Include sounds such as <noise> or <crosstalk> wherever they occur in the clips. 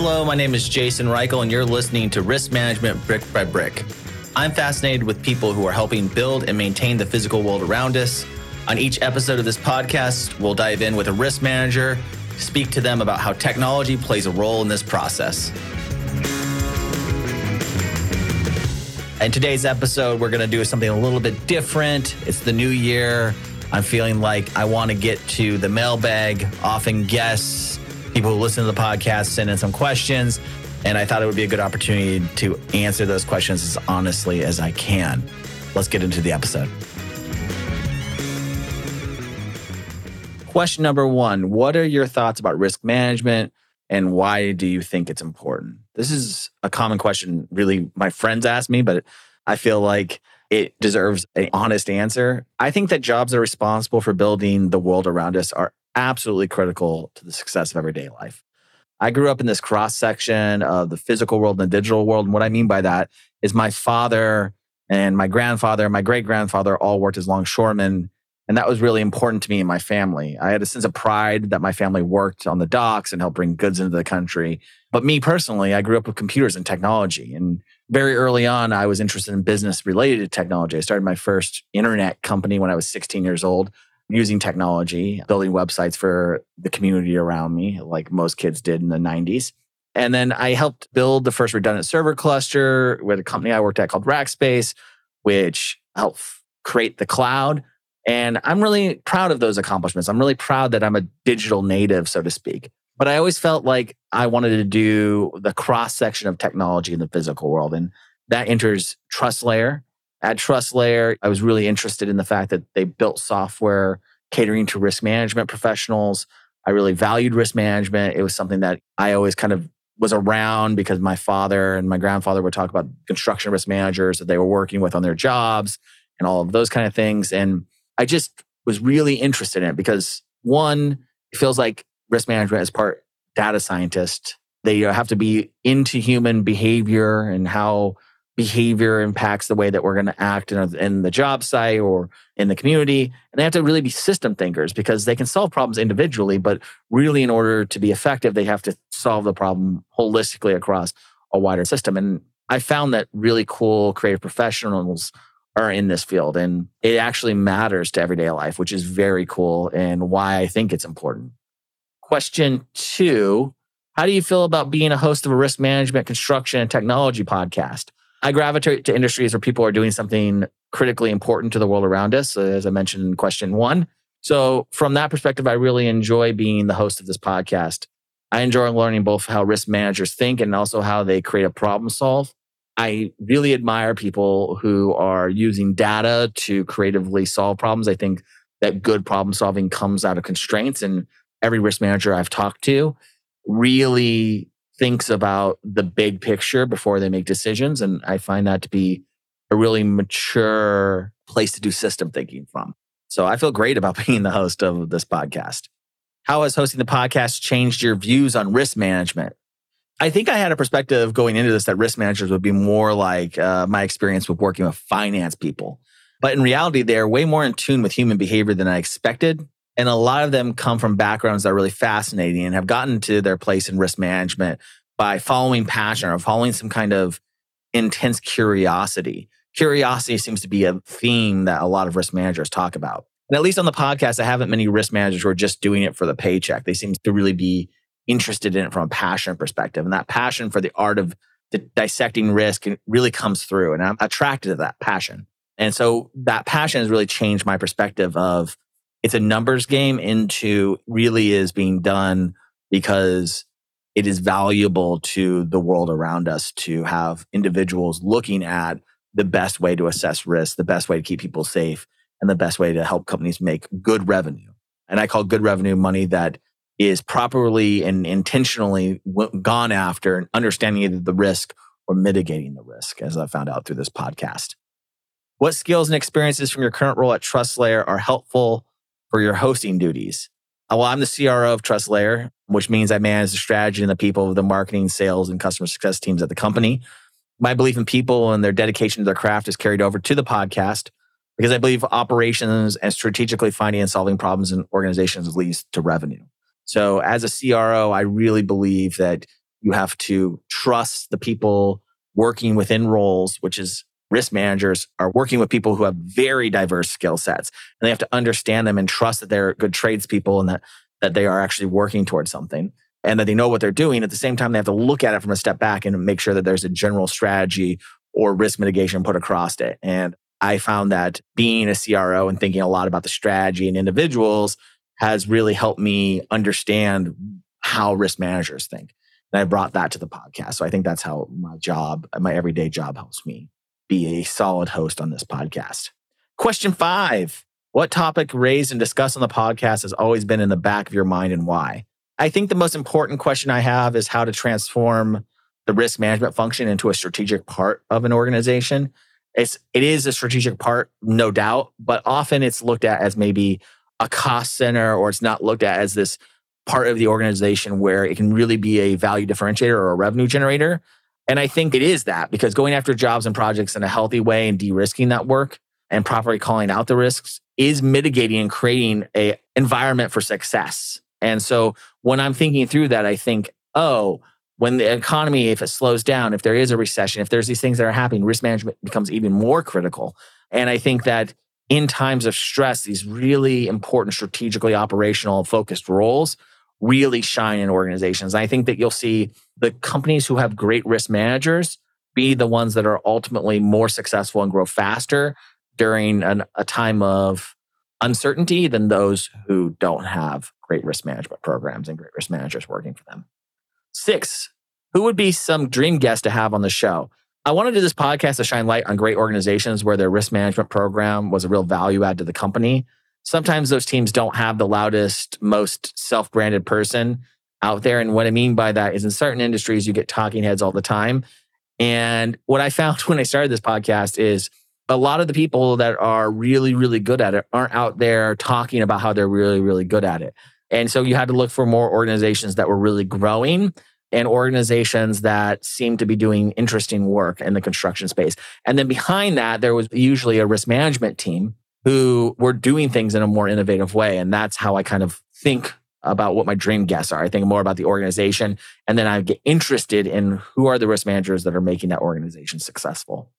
Hello, my name is Jason Reichl, and you're listening to Risk Management Brick by Brick. I'm fascinated with people who are helping build and maintain the physical world around us. On each episode of this podcast, we'll dive in with a risk manager, speak to them about how technology plays a role in this process. In today's episode, we're going to do something a little bit different. It's the new year. I'm feeling like I want to get to the mailbag. Often guests people who listen to the podcast send in some questions. And I thought it would be a good opportunity to answer those questions as honestly as I can. Let's get into the episode. Question number one What are your thoughts about risk management and why do you think it's important? This is a common question, really, my friends ask me, but I feel like it deserves an honest answer. I think that jobs that are responsible for building the world around us are absolutely critical to the success of everyday life. I grew up in this cross section of the physical world and the digital world. And what I mean by that is my father and my grandfather, my great grandfather all worked as longshoremen. And that was really important to me and my family. I had a sense of pride that my family worked on the docks and helped bring goods into the country. But me personally, I grew up with computers and technology. And very early on, I was interested in business related to technology. I started my first internet company when I was 16 years old using technology, building websites for the community around me, like most kids did in the 90s. And then I helped build the first redundant server cluster with a company I worked at called Rackspace, which helped create the cloud. And I'm really proud of those accomplishments. I'm really proud that I'm a digital native, so to speak. But I always felt like I wanted to do the cross section of technology in the physical world. And that enters TrustLayer, at TrustLayer, I was really interested in the fact that they built software catering to risk management professionals. I really valued risk management. It was something that I always kind of was around because my father and my grandfather would talk about construction risk managers that they were working with on their jobs and all of those kind of things. And I just was really interested in it because one, it feels like risk management is part data scientist. They uh, have to be into human behavior and how behavior impacts the way that we're going to act in, in, the job site or in the community. And they have to really be system thinkers because they can solve problems individually, but really, in order to be effective, they have to solve the problem holistically across a wider system. And I found that really cool creative professionals are in this field and it actually matters to everyday life, which is very cool and why I think it's important. Question two How do you feel about being a host of a risk management, construction, and technology podcast? I gravitate to industries where people are doing something critically important to the world around us, uh, as I mentioned in question one. So, from that perspective, I really enjoy being the host of this podcast. I enjoy learning both how risk managers think and also how they create a problem solve. I really admire people who are using data to creatively solve problems. I think that good problem solving comes out of constraints. And every risk manager I've talked to really thinks about the big picture before they make decisions. And I find that to be a really mature place to do system thinking from. So I feel great about <laughs> being the host of this podcast. How has hosting the podcast changed your views on risk management? I think I had a perspective going into this that risk managers would be more like uh, my experience with working with finance people. But in reality, they're way more in tune with human behavior than I expected. And a lot of them come from backgrounds that are really fascinating and have gotten to their place in risk management by following passion or following some kind of intense curiosity. Curiosity seems to be a theme that a lot of risk managers talk about. And at least on the podcast, I haven't many risk managers who are just doing it for the paycheck. They seem to really be interested in it from a passion perspective. And that passion for the art of the dissecting risk really comes through. And I'm attracted to that passion. And so that passion has really changed my perspective of it's a numbers game into really is being done because it is valuable to the world around us to have individuals looking at the best way to assess risk, the best way to keep people safe, and the best way to help companies make good revenue. And I call good revenue money that is properly and intentionally gone after and understanding either the risk or mitigating the risk, as I found out through this podcast. What skills and experiences from your current role at TrustLayer are helpful for your hosting duties. Uh, well, I'm the CRO of TrustLayer, which means I manage the strategy and the people of the marketing, sales, and customer success teams at the company. My belief in people and their dedication to their craft is carried over to the podcast because I believe operations and strategically finding and solving problems in organizations leads to revenue. So as a CRO, I really believe that You have to trust the people working within roles, which is risk managers are working with people who have very diverse skill sets and they have to understand them and trust that they're good tradespeople and that, that they are actually working towards something and that they know what they're doing. At the same time, they have to look at it from a step back and make sure that there's a general strategy or risk mitigation put across it. And I found that being a CRO and thinking a lot about the strategy and individuals has really helped me understand how risk managers think. And I brought that to the podcast. So I think that's how my job, my everyday job helps me be a solid host on this podcast. Question five What topic raised and discussed on the podcast has always been in the back of your mind and why? I think the most important question I have is how to transform the risk management function into a strategic part of an organization. It's it is a strategic part, no doubt, but often it's looked at as maybe a cost center or it's not looked at as this part of the organization where it can really be a value differentiator or a revenue generator. And I think it is that because going after jobs and projects in a healthy way and de-risking that work and properly calling out the risks is mitigating and creating a environment for success. And so when I'm thinking through that, I think, oh, when the economy, if it slows down, if there is a recession, if there's these things that are happening, risk management becomes even more critical. And I think that in times of stress, these really important strategically operational focused roles really shine in organizations. I think that you'll see the companies who have great risk managers be the ones that are ultimately more successful and grow faster during an, a time of uncertainty than those who don't have great risk management programs and great risk managers working for them. Six, who would be some dream guest to have on the show? I want to do this podcast to shine light on great organizations where their risk management program was a real value add to the company sometimes those teams don't have the loudest, most self branded person out there. And what I mean by that is in certain industries, you get talking heads all the time. And what I found <laughs> when I started this podcast is a lot of the people that are really, really good at it aren't out there talking about how they're really, really good at it. And so you had to look for more organizations that were really growing and organizations that seemed to be doing interesting work in the construction space. And then behind that, there was usually a risk management team who were doing things in a more innovative way. And that's how I kind of think about what my dream guests are. I think more about the organization. And then I get interested in who are the risk managers that are making that organization successful.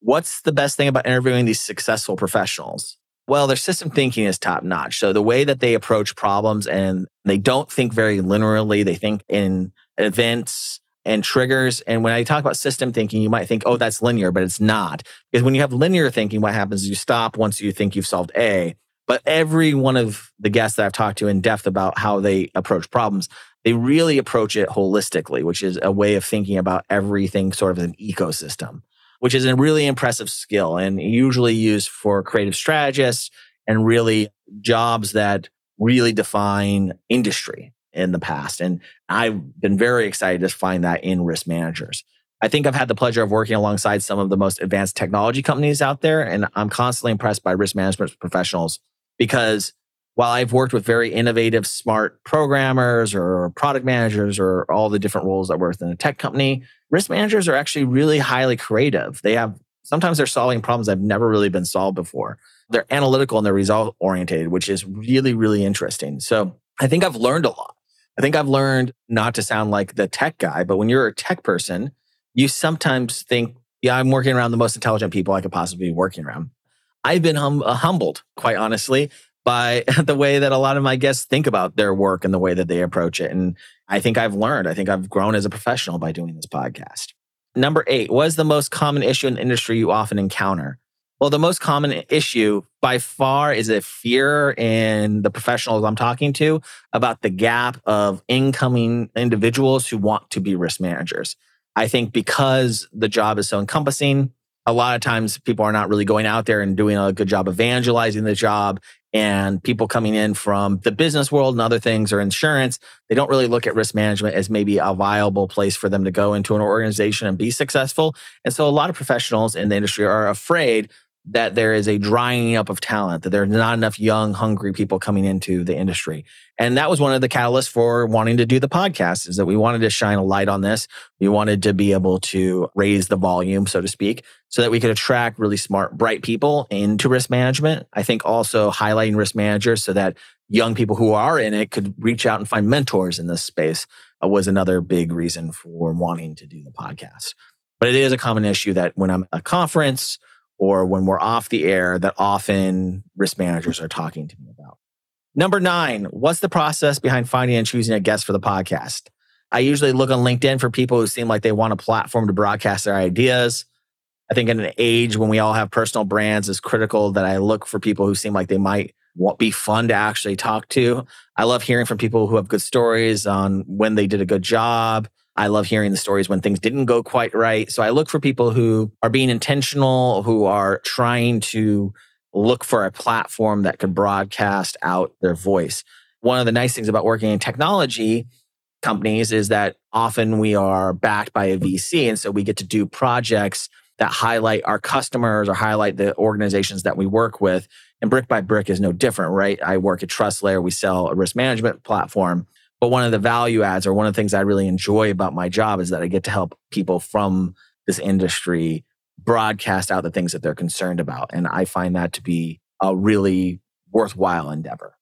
What's the best thing about interviewing these successful professionals? Well, their system thinking is top notch. So the way that they approach problems and they don't think very linearly, they think in events and triggers. And when I talk about system thinking, you might think, oh, that's linear, but it's not. Because when you have linear thinking, what happens is you stop once you think you've solved A. But every one of the guests that I've talked to in depth about how they approach problems, they really approach it holistically, which is a way of thinking about everything sort of as an ecosystem, which is a really impressive skill and usually used for creative strategists and really jobs that really define industry in the past. And I've been very excited to find that in risk managers. I think I've had the pleasure of working alongside some of the most advanced technology companies out there. And I'm constantly impressed by risk management professionals because while I've worked with very innovative, smart programmers or product managers or all the different roles that work within a tech company, risk managers are actually really highly creative. They have sometimes they're solving problems that have never really been solved before. They're analytical and they're result oriented, which is really, really interesting. So I think I've learned a lot. I think I've learned not to sound like the tech guy, but when you're a tech person, you sometimes think, yeah, I'm working around the most intelligent people I could possibly be working around. I've been hum- uh, humbled, quite honestly, by <laughs> the way that a lot of my guests think about their work and the way that they approach it. And I think I've learned, I think I've grown as a professional by doing this podcast. Number eight, what is the most common issue in the industry you often encounter? Well, the most common issue by far is a fear in the professionals I'm talking to about the gap of incoming individuals who want to be risk managers. I think because the job is so encompassing, a lot of times people are not really going out there and doing a good job evangelizing the job. And people coming in from the business world and other things or insurance, they don't really look at risk management as maybe a viable place for them to go into an organization and be successful. And so a lot of professionals in the industry are afraid that there is a drying up of talent, that there's not enough young, hungry people coming into the industry. And that was one of the catalysts for wanting to do the podcast is that we wanted to shine a light on this. We wanted to be able to raise the volume, so to speak, so that we could attract really smart, bright people into risk management. I think also highlighting risk managers so that young people who are in it could reach out and find mentors in this space uh, was another big reason for wanting to do the podcast. But it is a common issue that when I'm at a conference or when we're off the air, that often risk managers are talking to me about. Number nine, what's the process behind finding and choosing a guest for the podcast? I usually look on LinkedIn for people who seem like they want a platform to broadcast their ideas. I think in an age when we all have personal brands, is critical that I look for people who seem like they might be fun to actually talk to. I love hearing from people who have good stories on when they did a good job. I love hearing the stories when things didn't go quite right. So I look for people who are being intentional, who are trying to look for a platform that could broadcast out their voice. One of the nice things about working in technology companies is that often we are backed by a VC. And so we get to do projects that highlight our customers or highlight the organizations that we work with. And Brick by Brick is no different, right? I work at TrustLayer. We sell a risk management platform. But one of the value adds or one of the things I really enjoy about my job is that I get to help people from this industry broadcast out the things that they're concerned about. And I find that to be a really worthwhile endeavor.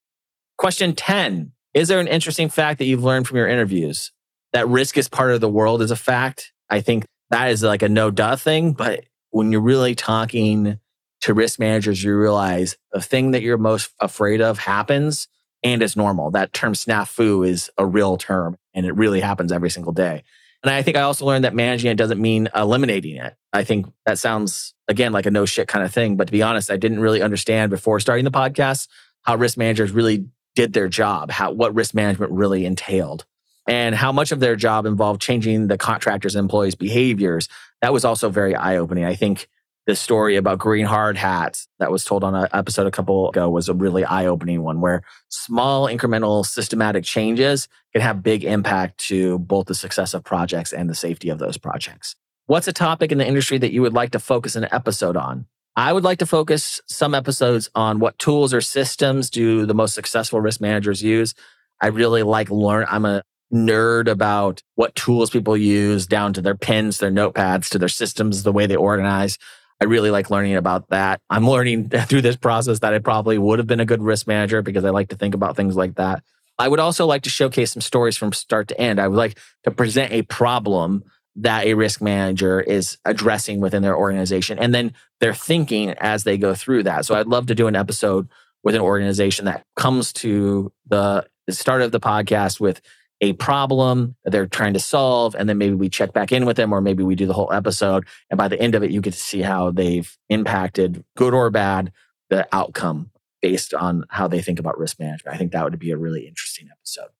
Question 10 Is there an interesting fact that you've learned from your interviews? That risk is part of the world is a fact. I think that is like a no duh thing. But when you're really talking to risk managers, you realize the thing that you're most afraid of happens and it's normal. That term snafu is a real term and it really happens every single day. And I think I also learned that managing it doesn't mean eliminating it. I think that sounds, again, like a no shit kind of thing. But to be honest, I didn't really understand before starting the podcast how risk managers really did their job, how, what risk management really entailed and how much of their job involved changing the contractors and employees' behaviors. That was also very eye opening. I think the story about green hard hats that was told on an episode a couple ago was a really eye opening one where small incremental systematic changes can have big impact to both the success of projects and the safety of those projects. What's a topic in the industry that you would like to focus an episode on? I would like to focus some episodes on what tools or systems do the most successful risk managers use. I really like learn. I'm a nerd about what tools people use down to their pens, their notepads, to their systems, the way they organize. I really like learning about that. I'm learning <laughs> through this process that I probably would have been a good risk manager because I like to think about things like that. I would also like to showcase some stories from start to end. I would like to present a problem that a risk manager is addressing within their organization and then they're thinking as they go through that. So I'd love to do an episode with an organization that comes to the start of the podcast with a problem that they're trying to solve. And then maybe we check back in with them, or maybe we do the whole episode. And by the end of it, you get to see how they've impacted, good or bad, the outcome based on how they think about risk management. I think that would be a really interesting episode.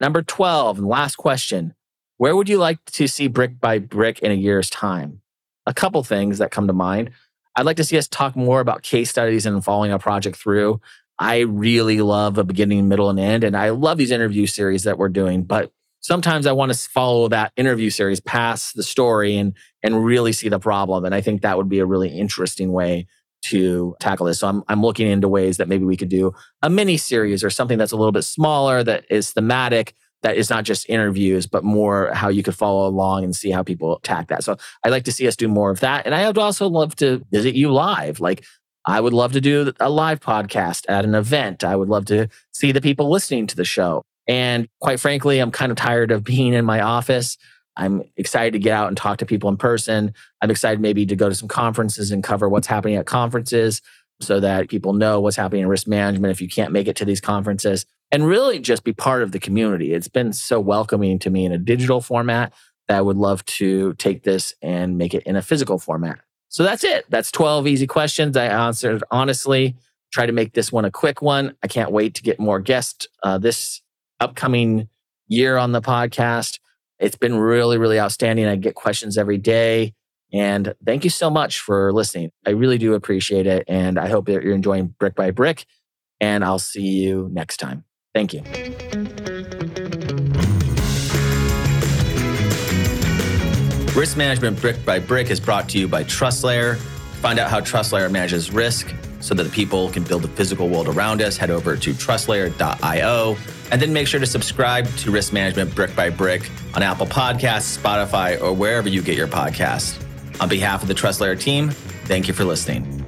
Number 12, and last question Where would you like to see Brick by Brick in a year's time? A couple things that come to mind. I'd like to see us talk more about case studies and following a project through. I really love a beginning, middle, and end. And I love these interview series that we're doing. But sometimes I want to follow that interview series past the story and and really see the problem. And I think that would be a really interesting way to tackle this. So I'm I'm looking into ways that maybe we could do a mini series or something that's a little bit smaller that is thematic that is not just interviews, but more how you could follow along and see how people attack that. So I'd like to see us do more of that. And I would also love to visit you live. Like I would love to do a live podcast at an event. I would love to see the people listening to the show. And quite frankly, I'm kind of tired of being in my office. I'm excited to get out and talk to people in person. I'm excited maybe to go to some conferences and cover what's happening at conferences so that people know what's happening in risk management if you can't make it to these conferences and really just be part of the community. It's been so welcoming to me in a digital format that I would love to take this and make it in a physical format. So that's it. That's 12 easy questions I answered honestly. Try to make this one a quick one. I can't wait to get more guests uh, this upcoming year on the podcast. It's been really, really outstanding. I get questions every day. And thank you so much for listening. I really do appreciate it. And I hope that you're enjoying Brick by Brick. And I'll see you next time. Thank you. Risk Management Brick by Brick is brought to you by TrustLayer. Find out how TrustLayer manages risk so that the people can build the physical world around us. Head over to trustlayer.io and then make sure to subscribe to Risk Management Brick by Brick on Apple Podcasts, Spotify, or wherever you get your podcasts. On behalf of the TrustLayer team, thank you for listening.